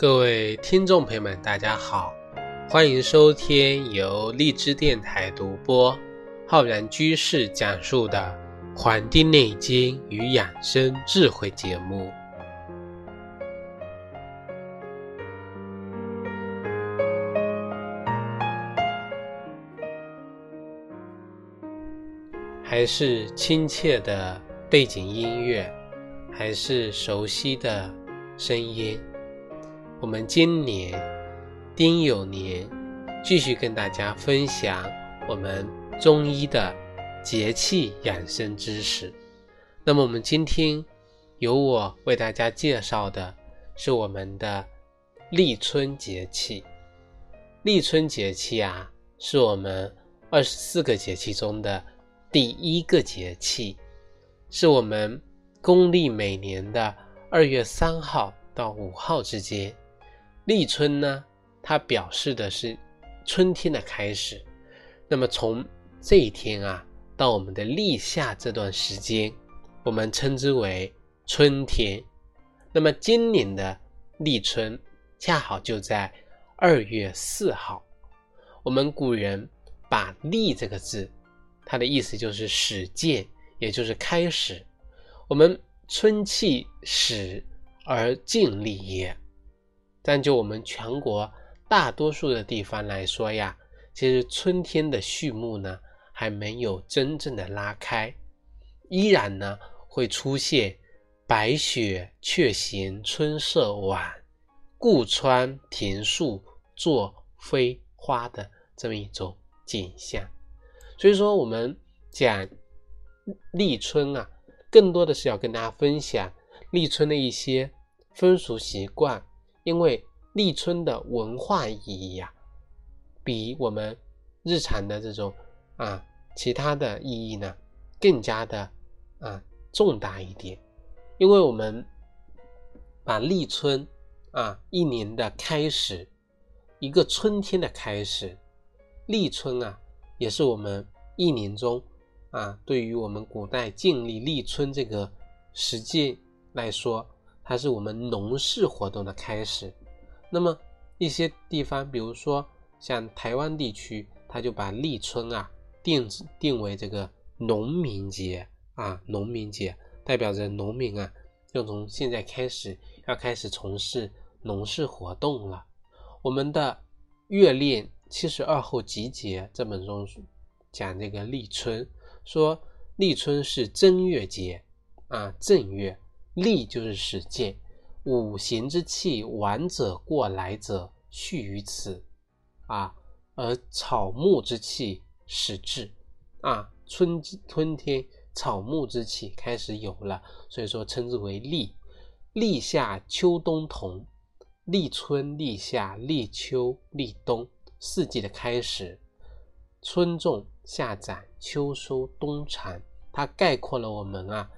各位听众朋友们，大家好，欢迎收听由荔枝电台独播、浩然居士讲述的《黄帝内经与养生智慧》节目。还是亲切的背景音乐，还是熟悉的声音。我们今年丁酉年继续跟大家分享我们中医的节气养生知识。那么我们今天由我为大家介绍的是我们的立春节气。立春节气啊，是我们二十四个节气中的第一个节气，是我们公历每年的二月三号到五号之间。立春呢，它表示的是春天的开始。那么从这一天啊，到我们的立夏这段时间，我们称之为春天。那么今年的立春恰好就在二月四号。我们古人把“立”这个字，它的意思就是始见，也就是开始。我们春气始而尽立也。但就我们全国大多数的地方来说呀，其实春天的序幕呢还没有真正的拉开，依然呢会出现白雪却嫌春色晚，故穿庭树作飞花的这么一种景象。所以说，我们讲立春啊，更多的是要跟大家分享立春的一些风俗习惯。因为立春的文化意义呀，比我们日常的这种啊其他的意义呢更加的啊重大一点。因为我们把立春啊一年的开始，一个春天的开始，立春啊也是我们一年中啊对于我们古代建立立春这个实际来说。它是我们农事活动的开始，那么一些地方，比如说像台湾地区，它就把立春啊定定为这个农民节啊，农民节代表着农民啊要从现在开始要开始从事农事活动了。我们的《月令七十二候集解》这本中讲这个立春，说立春是正月节啊，正月。立就是始见，五行之气往者过来者续于此，啊，而草木之气始至，啊，春春天草木之气开始有了，所以说称之为立。立夏秋冬同，立春、立夏、立秋、立冬四季的开始，春种、夏长、秋收、冬藏，它概括了我们啊。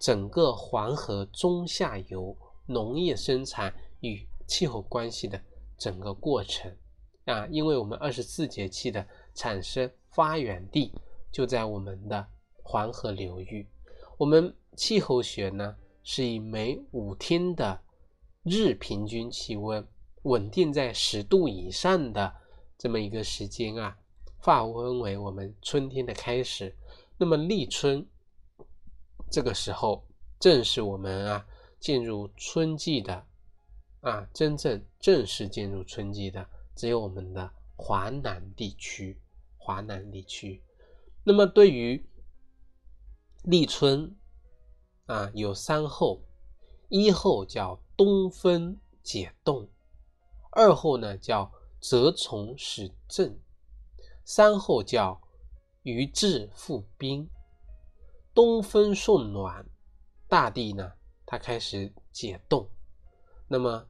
整个黄河中下游农业生产与气候关系的整个过程啊，因为我们二十四节气的产生发源地就在我们的黄河流域。我们气候学呢是以每五天的日平均气温稳定在十度以上的这么一个时间啊，划分为我们春天的开始。那么立春。这个时候正是我们啊进入春季的啊真正正式进入春季的，只有我们的华南地区。华南地区，那么对于立春啊有三候，一候叫东风解冻，二候呢叫蛰虫始振，三候叫鱼至复冰。东风送暖，大地呢，它开始解冻，那么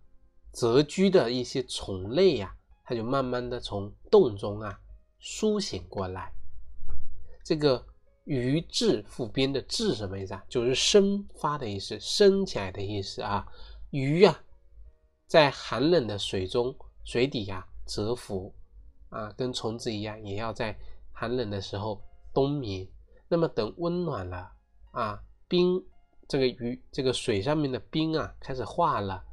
蛰居的一些虫类呀，它就慢慢的从洞中啊苏醒过来。这个鱼至复边的至什么意思啊？就是生发的意思，升起来的意思啊。鱼呀，在寒冷的水中水底呀蛰伏啊，跟虫子一样，也要在寒冷的时候冬眠。那么等温暖了啊，冰这个鱼这个水上面的冰啊开始化了，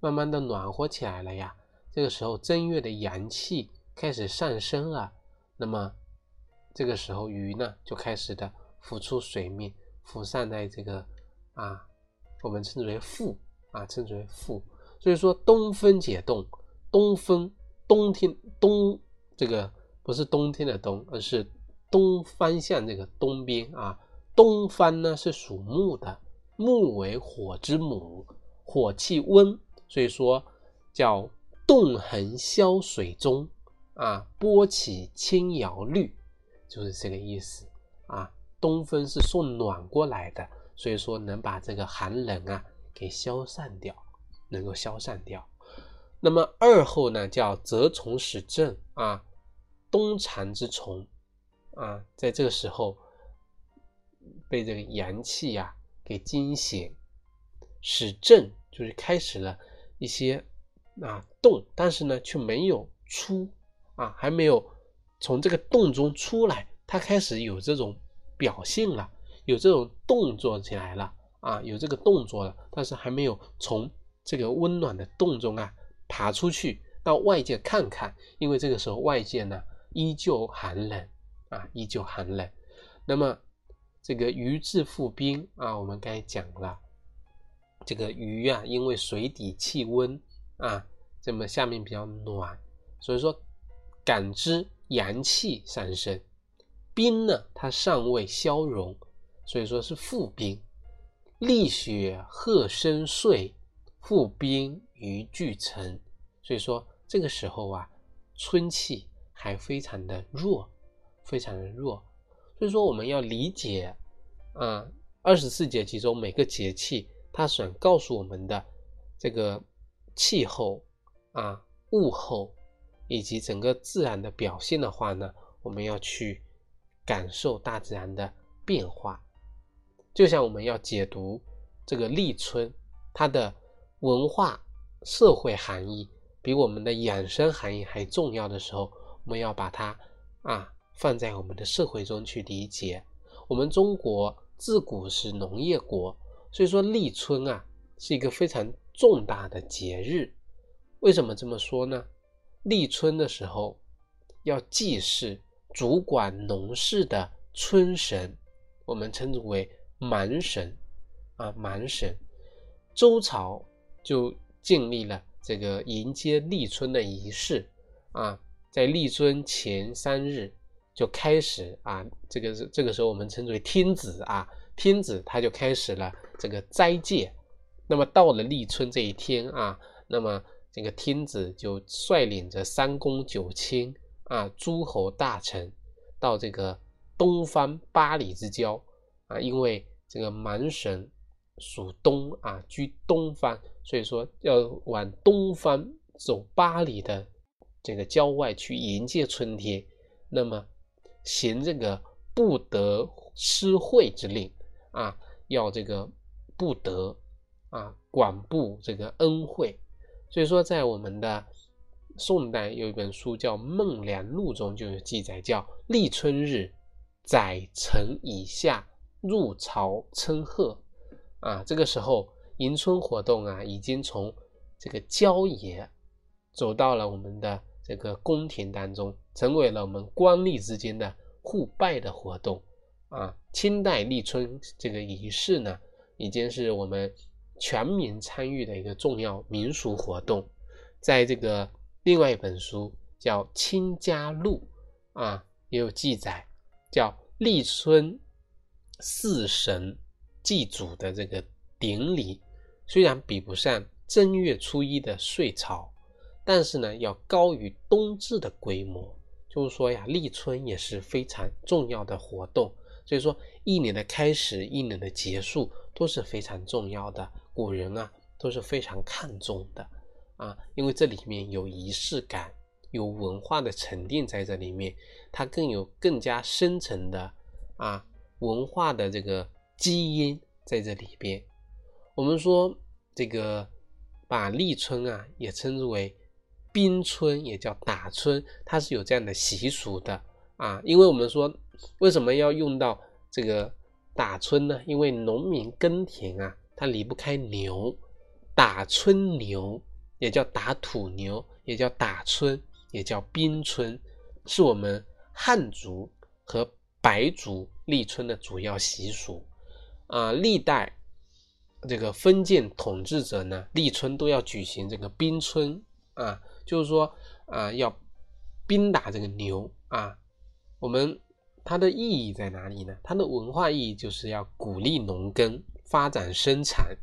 慢慢的暖和起来了呀。这个时候正月的阳气开始上升了，那么这个时候鱼呢就开始的浮出水面，浮上在这个啊，我们称之为腹啊，称之为腹。所以说东风解冻，东风冬天冬这个不是冬天的冬，而是东方向这个东边啊。东方呢是属木的，木为火之母，火气温，所以说叫冻横消水中啊，波起轻摇绿，就是这个意思啊。东风是送暖过来的，所以说能把这个寒冷啊给消散掉，能够消散掉。那么二后呢叫蛰虫始振啊，冬藏之虫啊，在这个时候。被这个阳气呀给惊醒，使震就是开始了一些啊动，但是呢却没有出啊，还没有从这个洞中出来，它开始有这种表现了，有这种动作起来了啊，有这个动作了，但是还没有从这个温暖的洞中啊爬出去到外界看看，因为这个时候外界呢依旧寒冷啊，依旧寒冷，那么。这个鱼至腹冰啊，我们刚才讲了，这个鱼啊，因为水底气温啊，这么下面比较暖，所以说感知阳气上升。冰呢，它尚未消融，所以说是腹冰。立雪鹤声碎，腹冰鱼俱成。所以说这个时候啊，春气还非常的弱，非常的弱。所以说，我们要理解啊，二十四节气中每个节气它想告诉我们的这个气候啊、物候以及整个自然的表现的话呢，我们要去感受大自然的变化。就像我们要解读这个立春，它的文化社会含义比我们的养生含义还重要的时候，我们要把它啊。放在我们的社会中去理解，我们中国自古是农业国，所以说立春啊是一个非常重大的节日。为什么这么说呢？立春的时候要祭祀主管农事的春神，我们称之为蛮神啊，蛮神。周朝就建立了这个迎接立春的仪式啊，在立春前三日。就开始啊，这个是这个时候我们称之为天子啊，天子他就开始了这个斋戒。那么到了立春这一天啊，那么这个天子就率领着三公九卿啊，诸侯大臣到这个东方八里之交啊，因为这个蛮神属东啊，居东方，所以说要往东方走八里的这个郊外去迎接春天。那么行这个不得失惠之令啊，要这个不得啊管布这个恩惠，所以说在我们的宋代有一本书叫《孟良录》中就有记载，叫立春日，载臣以下入朝称贺啊。这个时候迎春活动啊，已经从这个郊野走到了我们的。这个宫廷当中，成为了我们官吏之间的互拜的活动啊。清代立春这个仪式呢，已经是我们全民参与的一个重要民俗活动。在这个另外一本书叫《清嘉录》啊，也有记载，叫立春祀神祭祖的这个典礼，虽然比不上正月初一的岁朝。但是呢，要高于冬至的规模，就是说呀，立春也是非常重要的活动。所以说，一年的开始，一年的结束都是非常重要的。古人啊都是非常看重的啊，因为这里面有仪式感，有文化的沉淀在这里面，它更有更加深层的啊文化的这个基因在这里边。我们说这个把立春啊也称之为。冰春也叫打春，它是有这样的习俗的啊。因为我们说为什么要用到这个打春呢？因为农民耕田啊，他离不开牛，打春牛也叫打土牛，也叫打春，也叫冰春，是我们汉族和白族立春的主要习俗。啊，历代这个封建统治者呢，立春都要举行这个冰春啊，就是说啊，要鞭打这个牛啊。我们它的意义在哪里呢？它的文化意义就是要鼓励农耕，发展生产。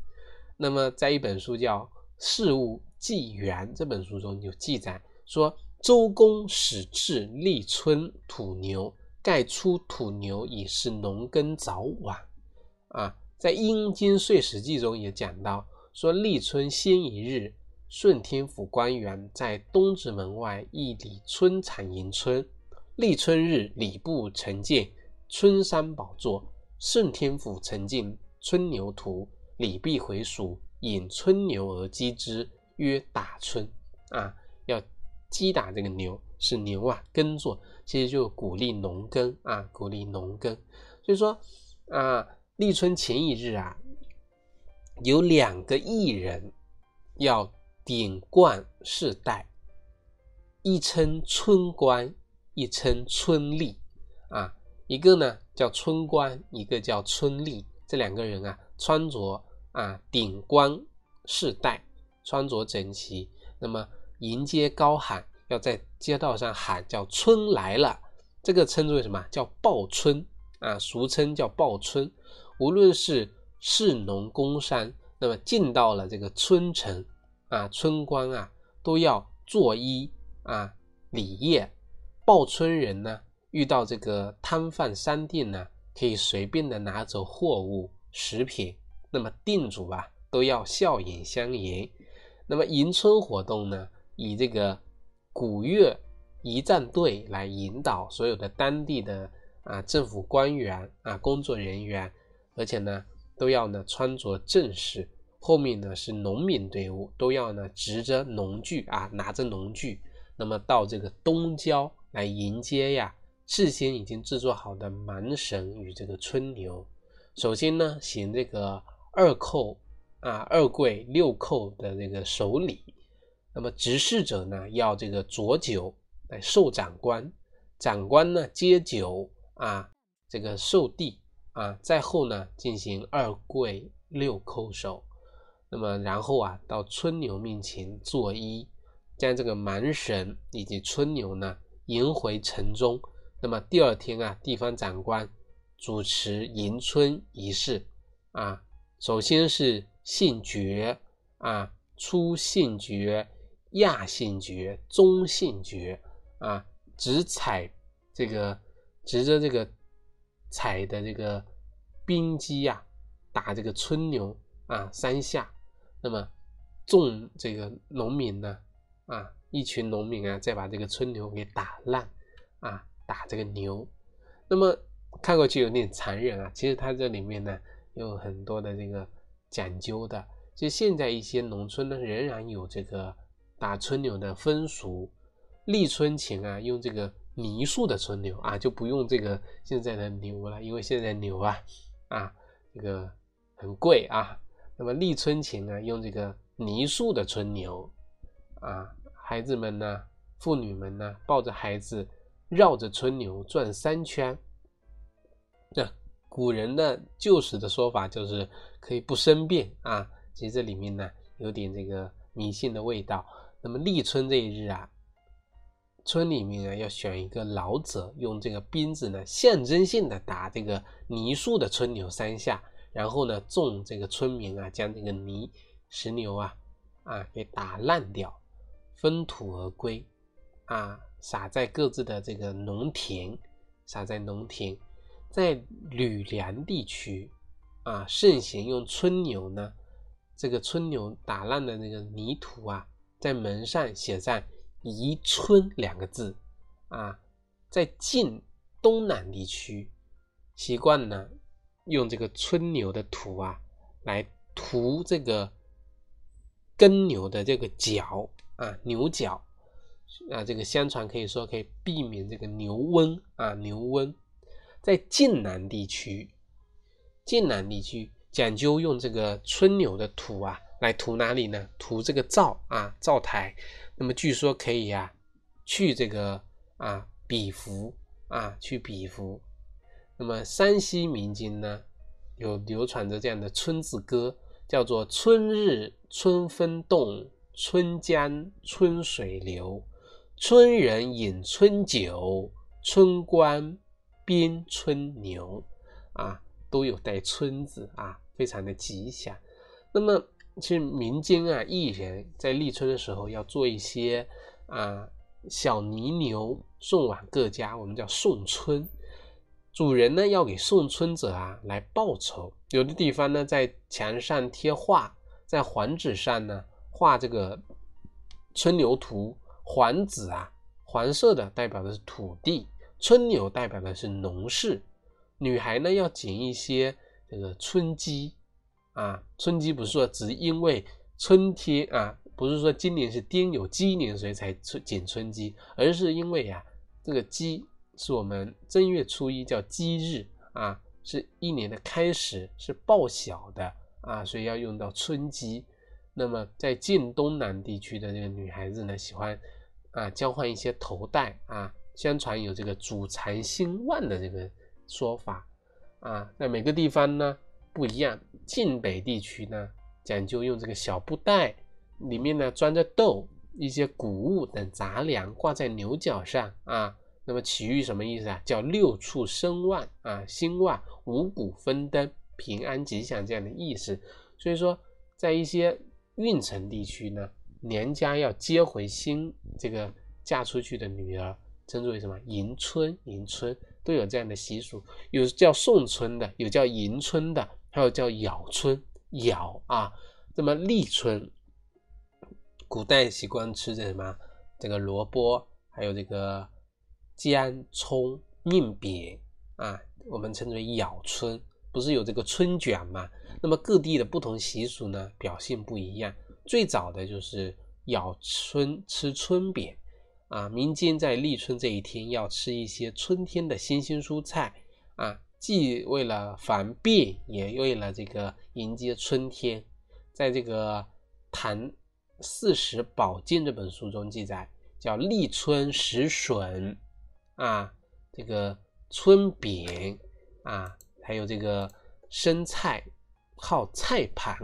那么，在一本书叫《事物纪元》这本书中有记载说，周公始制立春土牛，盖出土牛以示农耕早晚。啊，在《殷经岁时记》中也讲到说，立春先一日，顺天府官员在东直门外议礼春产迎春。立春日，礼部呈见春山宝座，顺天府呈进春牛图。礼毕回蜀，引春牛而击之，曰打春。啊，要击打这个牛，是牛啊耕作，其实就鼓励农耕啊，鼓励农耕。所以说啊，立春前一日啊，有两个艺人要顶冠世代，一称春官，一称春吏。啊，一个呢叫春官，一个叫春吏，这两个人啊，穿着。啊，顶冠饰带，穿着整齐，那么迎接高喊，要在街道上喊叫“春来了”，这个称之为什么？叫报春啊，俗称叫报春。无论是士农工商，那么进到了这个春城啊，村官啊，都要作揖啊，礼业。报春人呢，遇到这个摊贩商店呢，可以随便的拿走货物、食品。那么店主啊都要笑脸相迎。那么迎春活动呢，以这个古乐仪仗队来引导所有的当地的啊政府官员啊工作人员，而且呢都要呢穿着正式。后面呢是农民队伍，都要呢执着农具啊拿着农具，那么到这个东郊来迎接呀事先已经制作好的蛮神与这个春牛。首先呢行这个。二叩啊，二跪六叩的这个守礼。那么执事者呢，要这个酌酒来受长官，长官呢接酒啊，这个受地啊，在后呢进行二跪六叩首。那么然后啊，到春牛面前作揖，将这个蛮神以及春牛呢迎回城中。那么第二天啊，地方长官主持迎春仪式啊。首先是信爵啊，初信爵、亚信爵、中信爵啊，执彩这个执着这个彩的这个兵机呀，打这个春牛啊三下，那么众这个农民呢啊，一群农民啊，再把这个春牛给打烂啊，打这个牛，那么看过去有点残忍啊，其实它这里面呢。有很多的这个讲究的，就现在一些农村呢，仍然有这个打春牛的风俗。立春前啊，用这个泥塑的春牛啊，就不用这个现在的牛了，因为现在牛啊啊这个很贵啊。那么立春前呢，用这个泥塑的春牛啊，孩子们呢，妇女们呢，抱着孩子绕着春牛转三圈。这。古人的旧时的说法就是可以不生病啊，其实这里面呢有点这个迷信的味道。那么立春这一日啊，村里面呢要选一个老者，用这个鞭子呢象征性的打这个泥塑的春牛三下，然后呢众这个村民啊将这个泥石牛啊啊给打烂掉，分土而归啊，撒在各自的这个农田，撒在农田。在吕梁地区，啊，盛行用春牛呢，这个春牛打烂的那个泥土啊，在门上写上“宜春”两个字，啊，在晋东南地区，习惯呢用这个春牛的土啊来涂这个耕牛的这个角啊，牛角啊，这个相传可以说可以避免这个牛瘟啊，牛瘟。在晋南地区，晋南地区讲究用这个春牛的土啊来涂哪里呢？涂这个灶啊，灶台。那么据说可以呀，去这个啊比伏啊，去比伏。那么山西民间呢，有流传着这样的春字歌，叫做“春日春风动，春江春水流，春人饮春酒，春官鞭春牛”，啊，都有带“春”字啊，非常的吉祥。那么其实民间啊，艺人在立春的时候要做一些啊小泥牛送往各家，我们叫送春。主人呢要给送春者啊来报仇。有的地方呢在墙上贴画，在黄纸上呢画这个春牛图。黄纸啊，黄色的代表的是土地，春牛代表的是农事。女孩呢要捡一些这个春鸡。啊，春鸡不是说只因为春天啊，不是说今年是丁酉鸡年所以才春捡春鸡，而是因为呀，这个鸡是我们正月初一叫鸡日啊，是一年的开始，是报晓的啊，所以要用到春鸡。那么在晋东南地区的这个女孩子呢，喜欢啊交换一些头戴啊，相传有这个祖财兴旺的这个说法啊，在每个地方呢。不一样，晋北地区呢讲究用这个小布袋，里面呢装着豆、一些谷物等杂粮，挂在牛角上啊。那么祈喻什么意思啊？叫六畜兴旺啊，兴旺、五谷丰登、平安吉祥这样的意思。所以说，在一些运城地区呢，娘家要接回新这个嫁出去的女儿，称之为什么迎春？迎春都有这样的习俗，有叫送春的，有叫迎春的。还有叫咬春，咬啊，那么立春，古代习惯吃这什么？这个萝卜，还有这个姜、葱、面扁啊，我们称之为咬春。不是有这个春卷吗？那么各地的不同习俗呢，表现不一样。最早的就是咬春吃春饼啊，民间在立春这一天要吃一些春天的新鲜蔬菜啊。既为了防病，也为了这个迎接春天。在这个《唐四时宝鉴》这本书中记载，叫立春食笋啊，这个春饼啊，还有这个生菜，号菜盘。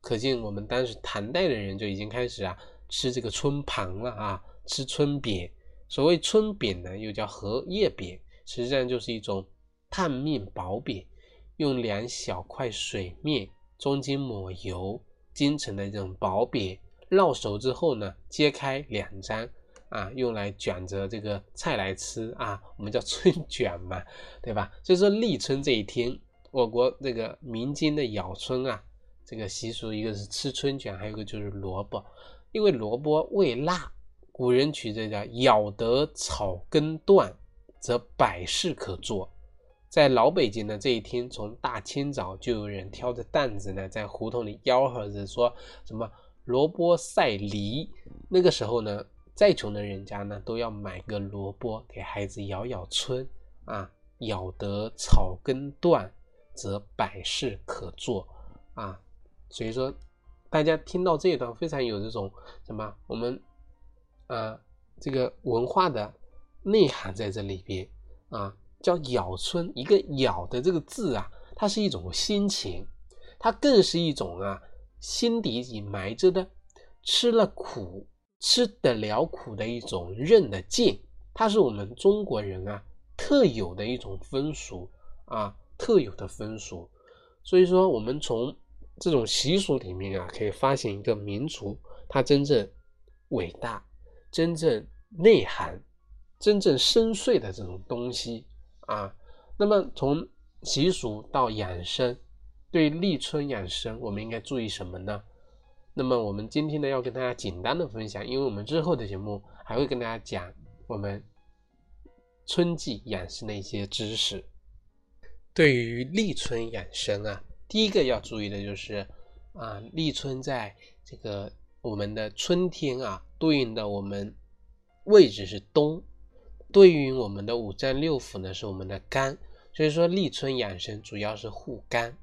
可见我们当时唐代的人就已经开始啊吃这个春盘了啊，吃春饼。所谓春饼呢，又叫荷叶饼，实际上就是一种。烫面薄饼，用两小块水面，中间抹油，煎成的这种薄饼，烙熟之后呢，揭开两张，啊，用来卷着这个菜来吃啊，我们叫春卷嘛，对吧？所以说立春这一天，我国这个民间的咬春啊，这个习俗，一个是吃春卷，还有一个就是萝卜，因为萝卜味辣，古人取这叫咬得草根断，则百事可做。在老北京的这一天，从大清早就有人挑着担子呢，在胡同里吆喝着说什么萝卜赛梨。那个时候呢，再穷的人家呢，都要买个萝卜给孩子咬咬春啊，咬得草根断，则百事可做啊。所以说，大家听到这一段，非常有这种什么我们啊这个文化的内涵在这里边啊。叫咬春，一个咬的这个字啊，它是一种心情，它更是一种啊心底里埋着的，吃了苦吃得了苦的一种韧的劲，它是我们中国人啊特有的一种风俗啊，特有的风俗。所以说，我们从这种习俗里面啊，可以发现一个民族它真正伟大、真正内涵、真正深邃的这种东西。啊，那么从习俗到养生，对立春养生，我们应该注意什么呢？那么我们今天呢，要跟大家简单的分享，因为我们之后的节目还会跟大家讲我们春季养生的一些知识。对于立春养生啊，第一个要注意的就是啊，立春在这个我们的春天啊，对应的我们位置是冬。对应我们的五脏六腑呢，是我们的肝，所以说立春养生主要是护肝。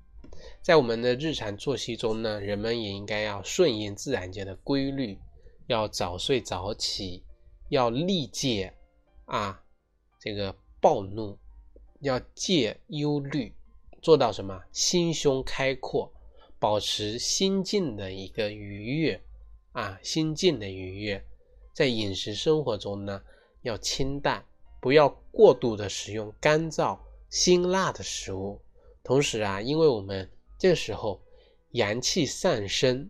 在我们的日常作息中呢，人们也应该要顺应自然界的规律，要早睡早起，要历戒啊，这个暴怒，要戒忧虑，做到什么？心胸开阔，保持心境的一个愉悦啊，心境的愉悦。在饮食生活中呢，要清淡，不要过度的食用干燥、辛辣的食物。同时啊，因为我们这时候阳气上升，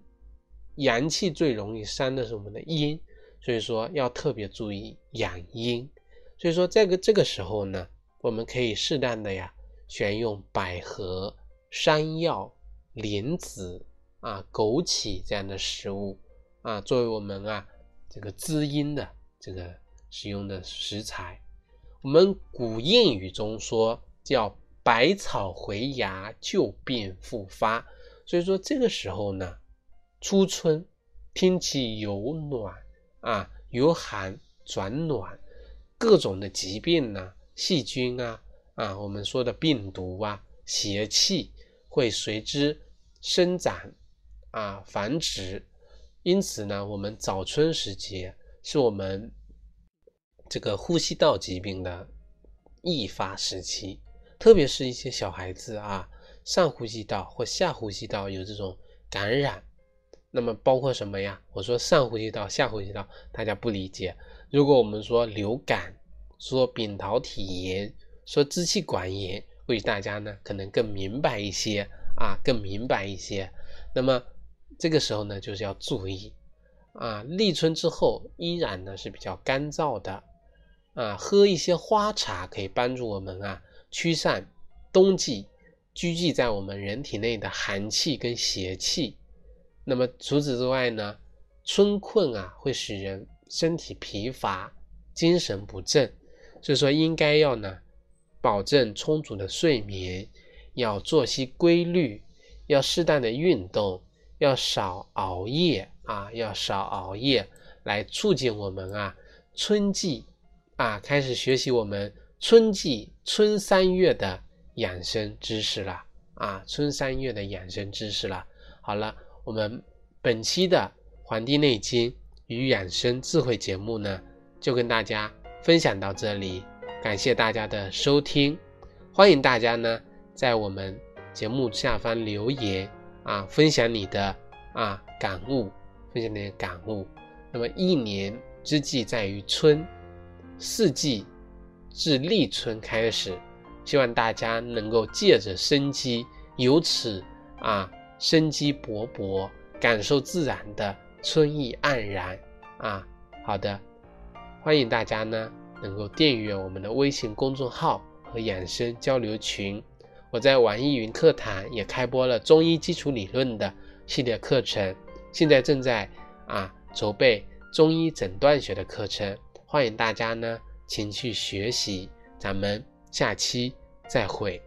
阳气最容易伤的是我们的阴，所以说要特别注意养阴。所以说这个这个时候呢，我们可以适当的呀，选用百合、山药、莲子啊、枸杞这样的食物啊，作为我们啊。这个滋阴的这个使用的食材，我们古谚语中说叫“百草回芽，旧病复发”。所以说这个时候呢，初春天气由暖啊由寒转暖，各种的疾病呢、细菌啊啊，我们说的病毒啊、邪气会随之生长啊繁殖。因此呢，我们早春时节是我们这个呼吸道疾病的易发时期，特别是一些小孩子啊，上呼吸道或下呼吸道有这种感染。那么包括什么呀？我说上呼吸道、下呼吸道，大家不理解。如果我们说流感、说扁桃体炎、说支气管炎，或许大家呢可能更明白一些啊，更明白一些。那么。这个时候呢，就是要注意啊，立春之后依然呢是比较干燥的啊，喝一些花茶可以帮助我们啊驱散冬季聚集在我们人体内的寒气跟邪气。那么除此之外呢，春困啊会使人身体疲乏、精神不振，所以说应该要呢保证充足的睡眠，要作息规律，要适当的运动。要少熬夜啊，要少熬夜，来促进我们啊春季啊开始学习我们春季春三月的养生知识了啊，春三月的养生知识了。好了，我们本期的《黄帝内经与养生智慧》节目呢，就跟大家分享到这里，感谢大家的收听，欢迎大家呢在我们节目下方留言。啊，分享你的啊感悟，分享你的感悟。那么一年之计在于春，四季自立春开始，希望大家能够借着生机，由此啊生机勃勃，感受自然的春意盎然啊。好的，欢迎大家呢能够订阅我们的微信公众号和养生交流群。我在网易云课堂也开播了中医基础理论的系列课程，现在正在啊筹备中医诊断学的课程，欢迎大家呢请去学习。咱们下期再会。